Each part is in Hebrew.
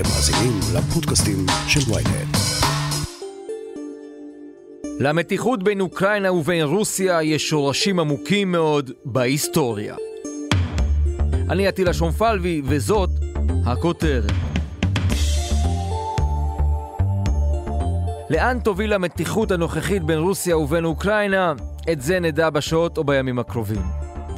אתם מאזינים לפודקאסטים של ויינט. למתיחות בין אוקראינה ובין רוסיה יש שורשים עמוקים מאוד בהיסטוריה. אני עטילה שומפלבי, וזאת הכותרת. לאן תוביל המתיחות הנוכחית בין רוסיה ובין אוקראינה? את זה נדע בשעות או בימים הקרובים.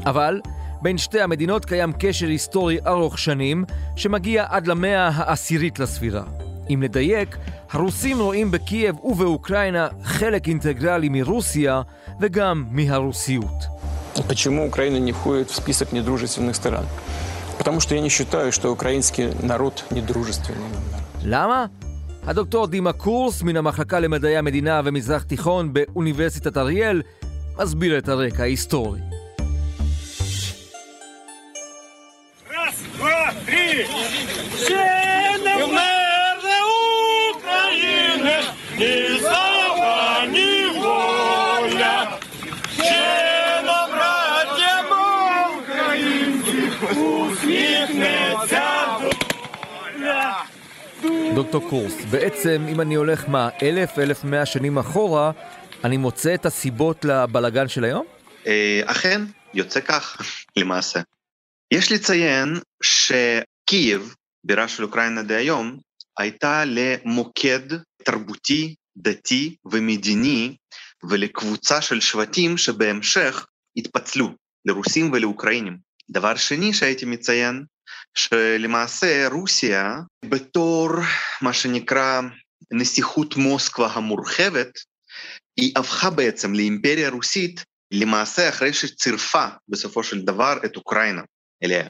אבל בין שתי המדינות קיים קשר היסטורי ארוך שנים, שמגיע עד למאה העשירית לספירה. אם לדייק, הרוסים רואים בקייב ובאוקראינה חלק אינטגרלי מרוסיה וגם מהרוסיות. Почему Украина не входит в список недружественных стран? Потому что я не считаю, что украинский народ недружественный למה? הדוקטור דימה קורס מן המחלקה למדעי המדינה ומזרח תיכון באוניברסיטת אריאל מסביר את הרקע ההיסטורי. דוקטור קורס, בעצם אם אני הולך מה, אלף, אלף מאה שנים אחורה, אני מוצא את הסיבות לבלגן של היום? אה, אכן, יוצא כך, למעשה. יש לציין שקייב, בירה של אוקראינה דהיום, הייתה למוקד תרבותי, דתי ומדיני ולקבוצה של שבטים שבהמשך התפצלו לרוסים ולאוקראינים. דבר שני שהייתי מציין, שלמעשה רוסיה בתור מה שנקרא נסיכות מוסקבה המורחבת, היא הפכה בעצם לאימפריה רוסית למעשה אחרי שצירפה בסופו של דבר את אוקראינה אליה.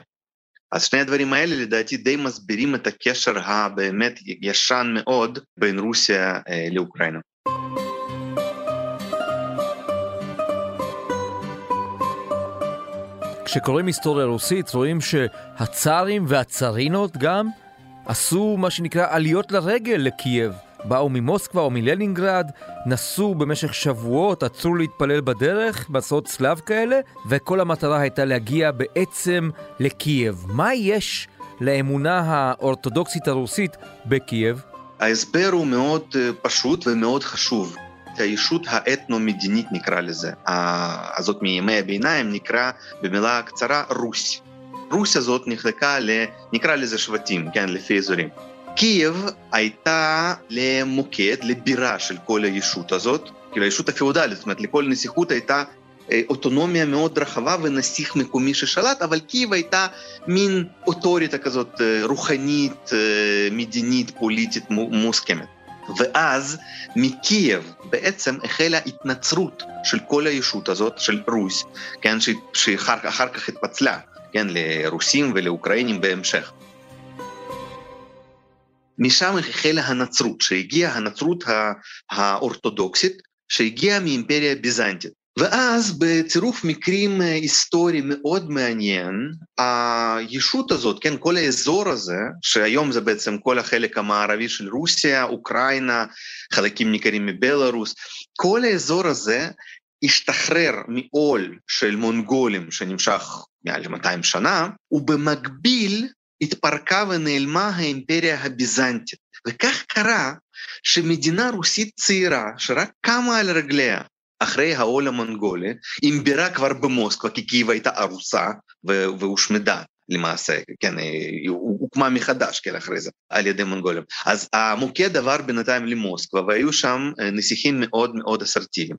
אז שני הדברים האלה לדעתי די מסבירים את הקשר הבאמת ישן מאוד בין רוסיה אה, לאוקראינה. כשקוראים היסטוריה רוסית רואים שהצארים והצרינות גם עשו מה שנקרא עליות לרגל לקייב. באו ממוסקבה או מלנינגרד, נסעו במשך שבועות, עצרו להתפלל בדרך, מסעות צלב כאלה, וכל המטרה הייתה להגיע בעצם לקייב. מה יש לאמונה האורתודוקסית הרוסית בקייב? ההסבר הוא מאוד אה, פשוט ומאוד חשוב. הישות האתנו-מדינית נקרא לזה, הזאת מימי הביניים נקרא במילה קצרה רוס. רוס הזאת נחלקה. נקרא לזה שבטים, כן, לפי אזורים. קייב הייתה למוקד, לבירה של כל הישות הזאת, כאילו הישות הפיאודלית, זאת אומרת לכל נסיכות הייתה אוטונומיה מאוד רחבה ונסיך מקומי ששלט, אבל קייב הייתה מין אוטוריטה כזאת רוחנית, מדינית, פוליטית מוסכמת. ואז מקייב בעצם החלה התנצרות של כל הישות הזאת, של רוס, כן, שאחר כך התפצלה, כן, לרוסים ולאוקראינים בהמשך. משם החלה הנצרות, שהגיעה הנצרות האורתודוקסית, שהגיעה מאימפריה הביזנטית. ואז בצירוף מקרים היסטורי מאוד מעניין, הישות הזאת, כן, כל האזור הזה, שהיום זה בעצם כל החלק המערבי של רוסיה, אוקראינה, חלקים ניכרים מבלארוס, כל האזור הזה השתחרר מעול של מונגולים שנמשך מעל 200 שנה, ובמקביל התפרקה ונעלמה האימפריה הביזנטית. וכך קרה שמדינה רוסית צעירה, שרק קמה על רגליה אחרי העול המונגולי, עם בירה כבר במוסקבה, כי קייב הייתה ארוסה והושמדה. למעשה, כן, היא הוקמה מחדש, כן, אחרי זה, על ידי מונגולים. אז המוקד עבר בינתיים למוסקבה, והיו שם נסיכים מאוד מאוד אסרטיביים.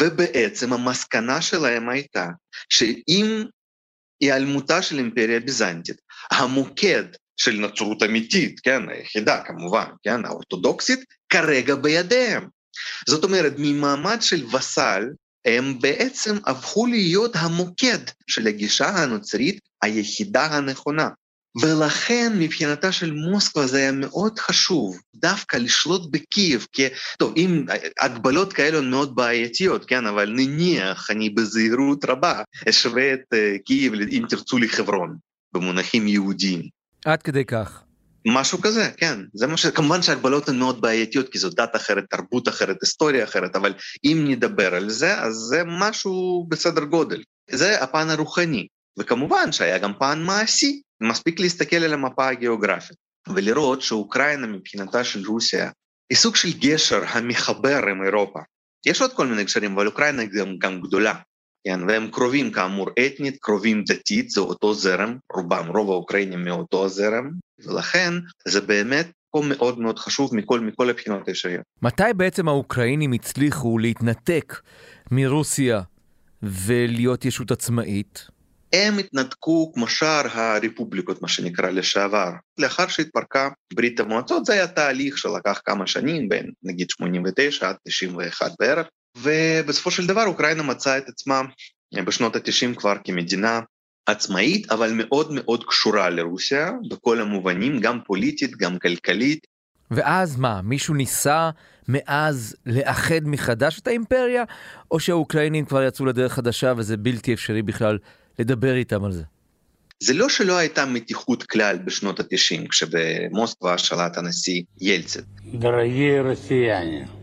ובעצם המסקנה שלהם הייתה שעם היעלמותה של אימפריה הביזנטית, המוקד של נצרות אמיתית, כן, היחידה כמובן, כן, האורתודוקסית, כרגע בידיהם. זאת אומרת, ממעמד של וסל, הם בעצם הפכו להיות המוקד של הגישה הנוצרית היחידה הנכונה. ולכן מבחינתה של מוסקבה זה היה מאוד חשוב דווקא לשלוט בקייב, כי, טוב, אם הגבלות כאלו מאוד בעייתיות, כן, אבל נניח אני בזהירות רבה אשווה את uh, קייב, אם תרצו, לחברון, במונחים יהודיים. עד כדי כך. משהו כזה, כן. זה מה ש... כמובן שהגבלות הן מאוד בעייתיות, כי זו דת אחרת, תרבות אחרת, היסטוריה אחרת, אבל אם נדבר על זה, אז זה משהו בסדר גודל. זה הפן הרוחני. וכמובן שהיה גם פן מעשי, מספיק להסתכל על המפה הגיאוגרפית. ולראות שאוקראינה מבחינתה של רוסיה היא סוג של גשר המחבר עם אירופה. יש עוד כל מיני גשרים, אבל אוקראינה גם, גם גדולה, כן, והם קרובים כאמור אתנית, קרובים דתית, זה אותו זרם, רובם, רוב האוקראינים מאותו זרם, ולכן זה באמת פה מאוד מאוד חשוב מכל, מכל הבחינות האפשריות. מתי בעצם האוקראינים הצליחו להתנתק מרוסיה ולהיות ישות עצמאית? הם התנתקו כמו שאר הרפובליקות, מה שנקרא, לשעבר. לאחר שהתפרקה ברית המועצות, זה היה תהליך שלקח כמה שנים, בין נגיד 89 עד 91 בערך, ובסופו של דבר אוקראינה מצאה את עצמה אה, בשנות ה-90 כבר כמדינה עצמאית, אבל מאוד מאוד קשורה לרוסיה, בכל המובנים, גם פוליטית, גם כלכלית. ואז מה, מישהו ניסה מאז לאחד מחדש את האימפריה, או שהאוקראינים כבר יצאו לדרך חדשה וזה בלתי אפשרי בכלל לדבר איתם על זה? זה לא שלא הייתה מתיחות כלל בשנות ה-90, כשבמוסקבה שלט הנשיא ילצין. דרגי רוסיינים.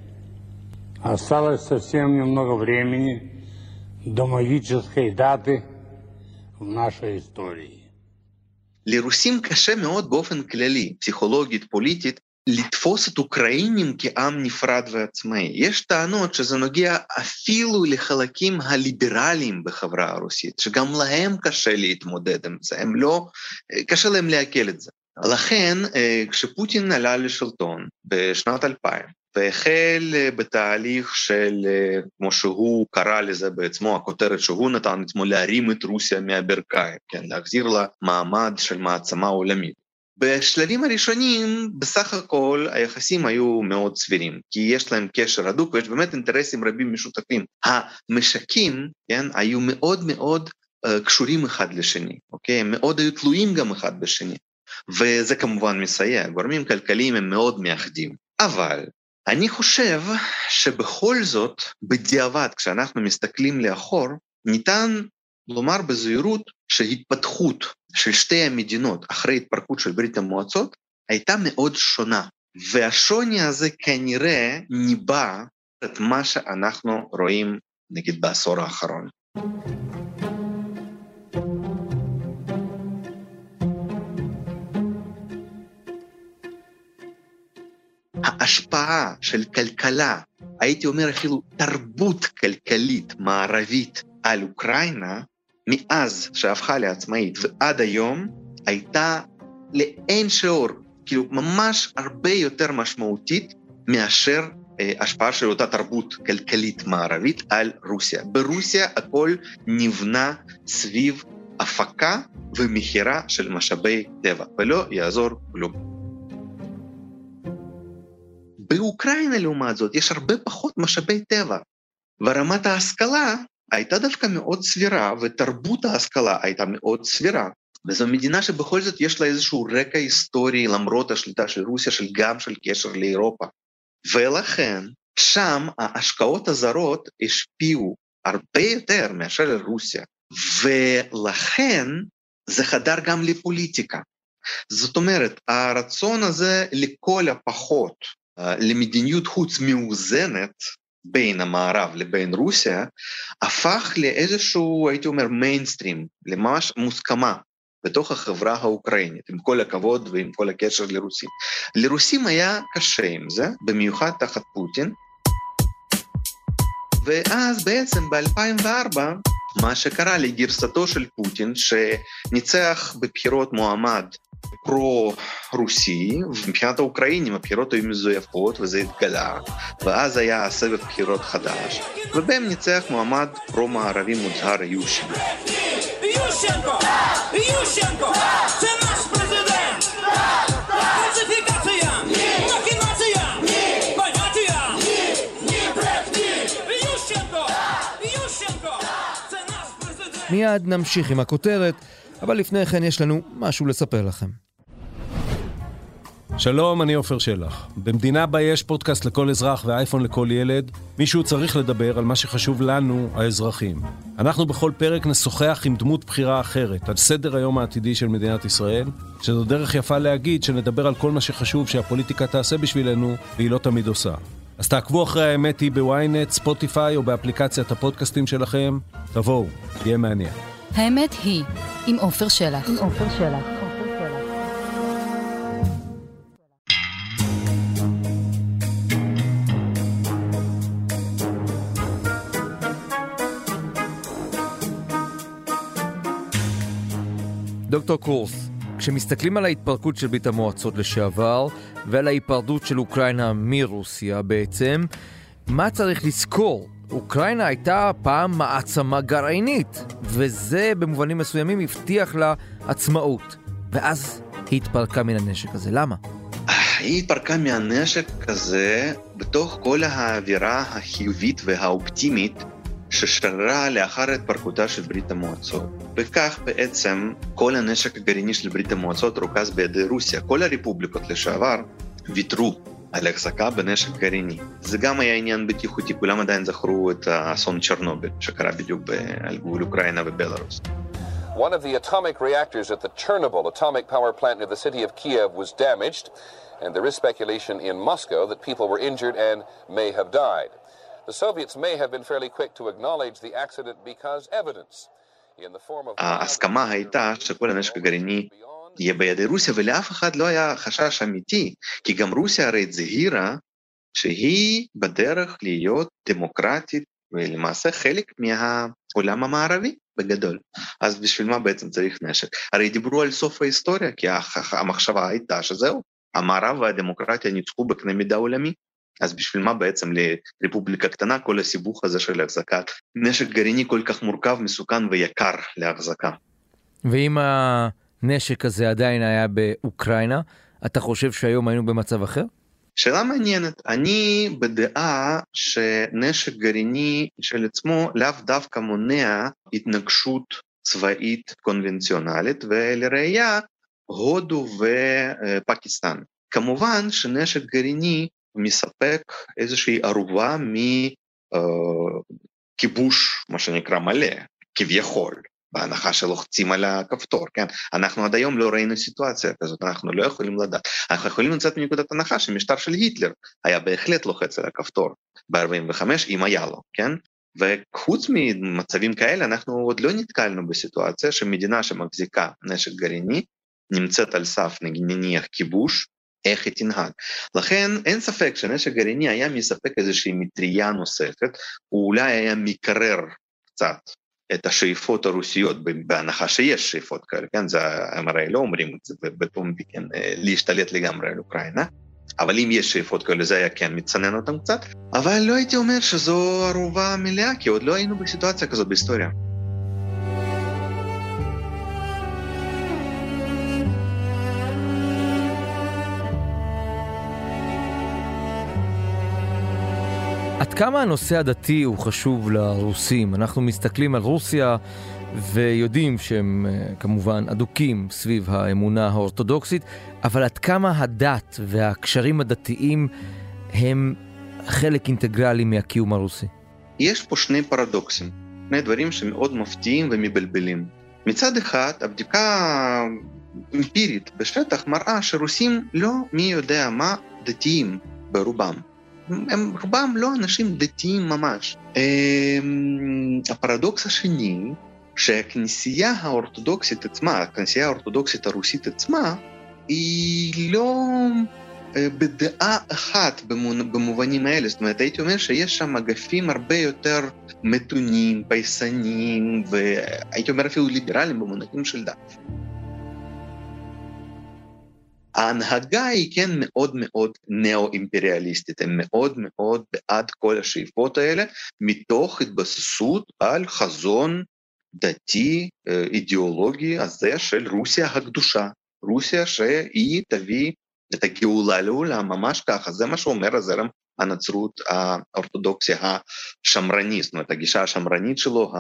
осталось совсем немного времени до магической даты в нашей истории. לרוסים קשה מאוד באופן כללי, פסיכולוגית, פוליטית, לתפוס את אוקראינים כעם נפרד ועצמאי. יש טענות שזה נוגע אפילו לחלקים הליברליים בחברה הרוסית, שגם להם קשה להתמודד עם זה, הם לא, קשה להם לעכל את זה. לכן, כשפוטין עלה לשלטון בשנת 2000, והחל בתהליך של, כמו שהוא קרא לזה בעצמו, הכותרת שהוא נתן עצמו, להרים את רוסיה מהברכיים, כן, להחזיר לה מעמד של מעצמה עולמית. בשלבים הראשונים, בסך הכל היחסים היו מאוד סבירים, כי יש להם קשר הדוק ויש באמת אינטרסים רבים משותפים. המשקים, כן, היו מאוד מאוד uh, קשורים אחד לשני, אוקיי? הם מאוד היו תלויים גם אחד בשני, וזה כמובן מסייע, גורמים כלכליים הם מאוד מאחדים. אבל אני חושב שבכל זאת, בדיעבד, כשאנחנו מסתכלים לאחור, ניתן לומר בזהירות שהתפתחות של שתי המדינות אחרי התפרקות של ברית המועצות הייתה מאוד שונה. והשוני הזה כנראה ניבא את מה שאנחנו רואים נגיד בעשור האחרון. ההשפעה של כלכלה, הייתי אומר אפילו תרבות כלכלית מערבית על אוקראינה, מאז שהפכה לעצמאית ועד היום, הייתה לאין שיעור, כאילו ממש הרבה יותר משמעותית מאשר אה, השפעה של אותה תרבות כלכלית מערבית על רוסיה. ברוסיה הכל נבנה סביב הפקה ומכירה של משאבי טבע, ולא יעזור כלום. באוקראינה לעומת זאת יש הרבה פחות משאבי טבע, ורמת ההשכלה הייתה דווקא מאוד סבירה, ותרבות ההשכלה הייתה מאוד סבירה. וזו מדינה שבכל זאת יש לה איזשהו רקע היסטורי למרות השליטה של רוסיה, של גם של קשר לאירופה. ולכן שם ההשקעות הזרות השפיעו הרבה יותר מאשר לרוסיה, ולכן זה חדר גם לפוליטיקה. זאת אומרת, הרצון הזה לכל הפחות למדיניות חוץ מאוזנת, בין המערב לבין רוסיה, הפך לאיזשהו, הייתי אומר, מיינסטרים, לממש מוסכמה בתוך החברה האוקראינית, עם כל הכבוד ועם כל הקשר לרוסים. לרוסים היה קשה עם זה, במיוחד תחת פוטין, ואז בעצם ב-2004, מה שקרה לגרסתו של פוטין, שניצח בבחירות מועמד פרו-רוסי, ומבחינת האוקראינים הבחירות היו מזויפות וזה התגלה, ואז היה סבב בחירות חדש, ובהם ניצח מועמד פרו-מערבי מוצהר. יושנקו! יושנקו! מיד נמשיך עם הכותרת, אבל לפני כן יש לנו משהו לספר לכם. שלום, אני עופר שלח. במדינה בה יש פודקאסט לכל אזרח ואייפון לכל ילד, מישהו צריך לדבר על מה שחשוב לנו, האזרחים. אנחנו בכל פרק נשוחח עם דמות בחירה אחרת על סדר היום העתידי של מדינת ישראל, שזו דרך יפה להגיד שנדבר על כל מה שחשוב שהפוליטיקה תעשה בשבילנו, והיא לא תמיד עושה. אז תעקבו אחרי האמת היא בוויינט, ספוטיפיי או באפליקציית הפודקאסטים שלכם. תבואו, יהיה מעניין. האמת היא, עם עופר שלח. עם עופר שלח. דוקטור קורס, כשמסתכלים על ההתפרקות של ברית המועצות לשעבר ועל ההיפרדות של אוקראינה מרוסיה בעצם, מה צריך לזכור אוקראינה הייתה פעם מעצמה גרעינית, וזה במובנים מסוימים הבטיח לה עצמאות. ואז היא התפרקה מן הנשק הזה. למה? היא התפרקה מהנשק הזה בתוך כל האווירה החיובית והאופטימית ששררה לאחר התפרקותה של ברית המועצות. וכך בעצם כל הנשק הגרעיני של ברית המועצות רוכז בידי רוסיה. כל הרפובליקות לשעבר ויתרו על החזקה בנשק גרעיני. זה גם היה עניין בטיחותי, כולם עדיין זכרו את האסון צ'רנוביל שקרה בדיוק על גבול אוקראינה ובלארוס. One of the atomic reactors at the Chernobyl atomic power plant near the city of Kiev was damaged, and there is speculation in Moscow that people were injured and may have died. The Soviets may have been fairly quick to acknowledge the accident because evidence in the form of... ההסכמה הייתה שכל הנשק הגרעיני יהיה בידי רוסיה, ולאף אחד לא היה חשש אמיתי, כי גם רוסיה הרי הזהירה שהיא בדרך להיות דמוקרטית ולמעשה חלק מהעולם המערבי בגדול. אז בשביל מה בעצם צריך נשק? הרי דיברו על סוף ההיסטוריה, כי המחשבה הייתה שזהו, המערב והדמוקרטיה ניצחו בקנה מידה עולמי. אז בשביל מה בעצם לרפובליקה קטנה כל הסיבוך הזה של החזקת נשק גרעיני כל כך מורכב, מסוכן ויקר להחזקה? ואם הנשק הזה עדיין היה באוקראינה, אתה חושב שהיום היינו במצב אחר? שאלה מעניינת. אני בדעה שנשק גרעיני של עצמו לאו דווקא מונע התנגשות צבאית קונבנציונלית, ולראיה, הודו ופקיסטן. כמובן שנשק גרעיני מספק איזושהי ערובה מכיבוש, מה שנקרא מלא, כביכול. בהנחה שלוחצים על הכפתור, כן? אנחנו עד היום לא ראינו סיטואציה כזאת, אנחנו לא יכולים לדעת. אנחנו יכולים לצאת מנקודת הנחה שמשטר של היטלר היה בהחלט לוחץ על הכפתור ב-45, אם היה לו, כן? וחוץ ממצבים כאלה, אנחנו עוד לא נתקלנו בסיטואציה שמדינה שמחזיקה נשק גרעיני נמצאת על סף נניח כיבוש, איך היא תנהג. לכן אין ספק שנשק גרעיני היה מספק איזושהי מטריה נוספת, הוא אולי היה מקרר קצת את השאיפות הרוסיות, בהנחה שיש שאיפות כאלה, כן, זה, הרי לא אומרים את זה בפומבי, כן, להשתלט לגמרי על אוקראינה, אבל אם יש שאיפות כאלה זה היה כן מצנן אותם קצת, אבל לא הייתי אומר שזו ערובה מלאה, כי עוד לא היינו בסיטואציה כזאת בהיסטוריה. עד כמה הנושא הדתי הוא חשוב לרוסים? אנחנו מסתכלים על רוסיה ויודעים שהם אה, כמובן אדוקים סביב האמונה האורתודוקסית, אבל עד כמה הדת והקשרים הדתיים הם חלק אינטגרלי מהקיום הרוסי? יש פה שני פרדוקסים, שני דברים שמאוד מפתיעים ומבלבלים. מצד אחד, הבדיקה אמפירית בשטח מראה שרוסים לא מי יודע מה דתיים ברובם. הם רובם לא אנשים דתיים ממש. הפרדוקס השני, שהכנסייה האורתודוקסית עצמה, הכנסייה האורתודוקסית הרוסית עצמה, היא לא בדעה אחת במובנים האלה. זאת אומרת, הייתי אומר שיש שם אגפים הרבה יותר מתונים, פייסניים, והייתי אומר אפילו ליברליים במונחים של דת. ההנהגה היא כן מאוד מאוד נאו-אימפריאליסטית, הם מאוד מאוד בעד כל השאיפות האלה, מתוך התבססות על חזון דתי, אידיאולוגי הזה של רוסיה הקדושה. רוסיה שהיא תביא את הגאולה לעולם, ממש ככה, זה מה שאומר הזרם הנצרות האורתודוקסיה השמרנית, זאת אומרת, הגישה השמרנית שלו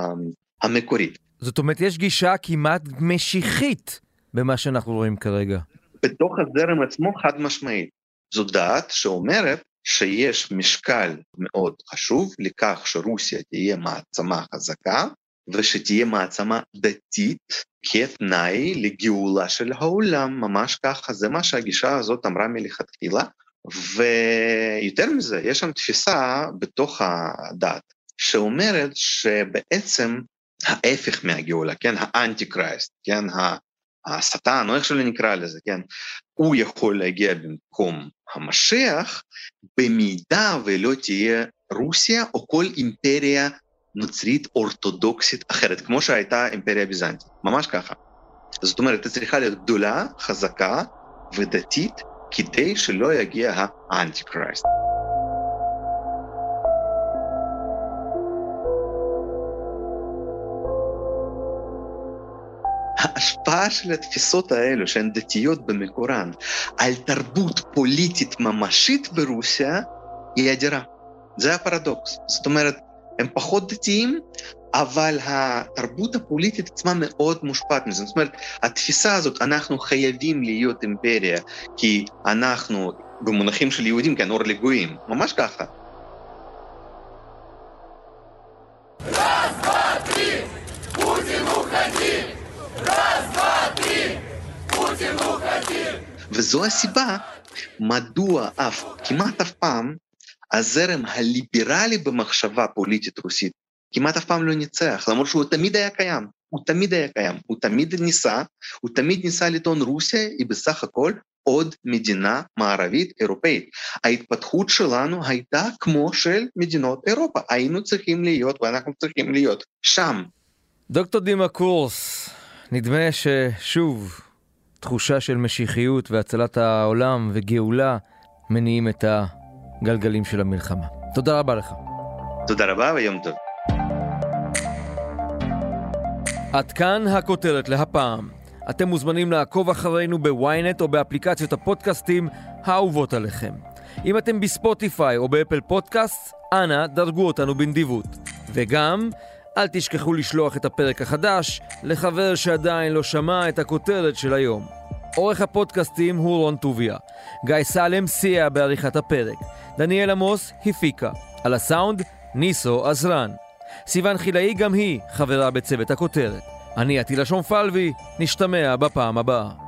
המקורית. זאת אומרת, יש גישה כמעט משיחית במה שאנחנו רואים כרגע. בתוך הזרם עצמו חד משמעית. זו דעת שאומרת שיש משקל מאוד חשוב לכך שרוסיה תהיה מעצמה חזקה ושתהיה מעצמה דתית כתנאי לגאולה של העולם, ממש ככה, זה מה שהגישה הזאת אמרה מלכתחילה. ויותר מזה, יש שם תפיסה בתוך הדת שאומרת שבעצם ההפך מהגאולה, כן, האנטי קרייסט, כן, השטן, או איך שלא נקרא לזה, כן, הוא יכול להגיע במקום המשיח, במידה ולא תהיה רוסיה או כל אימפריה נוצרית אורתודוקסית אחרת, כמו שהייתה אימפריה ביזנטית, ממש ככה. זאת אומרת, היא צריכה להיות גדולה, חזקה ודתית, כדי שלא יגיע האנטי-קרייסט. ההשפעה של התפיסות האלו, שהן דתיות במקורן, על תרבות פוליטית ממשית ברוסיה, היא אדירה. זה הפרדוקס. זאת אומרת, הם פחות דתיים, אבל התרבות הפוליטית עצמה מאוד מושפעת מזה. זאת אומרת, התפיסה הזאת, אנחנו חייבים להיות אימפריה, כי אנחנו, במונחים של יהודים, כן, אור לגויים, ממש ככה. וזו הסיבה מדוע אף, כמעט אף פעם, הזרם הליברלי במחשבה פוליטית רוסית כמעט אף פעם לא ניצח, למרות שהוא תמיד היה קיים, הוא תמיד היה קיים, הוא תמיד ניסה, הוא תמיד ניסה לטעון רוסיה היא בסך הכל עוד מדינה מערבית אירופאית. ההתפתחות שלנו הייתה כמו של מדינות אירופה, היינו צריכים להיות ואנחנו צריכים להיות שם. דוקטור דימה קורס, נדמה ששוב, תחושה של משיחיות והצלת העולם וגאולה מניעים את הגלגלים של המלחמה. תודה רבה לך. תודה רבה ויום טוב. עד כאן הכותרת להפעם. אתם מוזמנים לעקוב אחרינו בוויינט או באפליקציות הפודקאסטים האהובות עליכם. אם אתם בספוטיפיי או באפל פודקאסט, אנא דרגו אותנו בנדיבות. וגם, אל תשכחו לשלוח את הפרק החדש לחבר שעדיין לא שמע את הכותרת של היום. עורך הפודקאסטים הוא רון טוביה. גיא סלם סייע בעריכת הפרק. דניאל עמוס הפיקה. על הסאונד, ניסו עזרן. סיון חילאי גם היא חברה בצוות הכותרת. אני עטילה שומפלבי, נשתמע בפעם הבאה.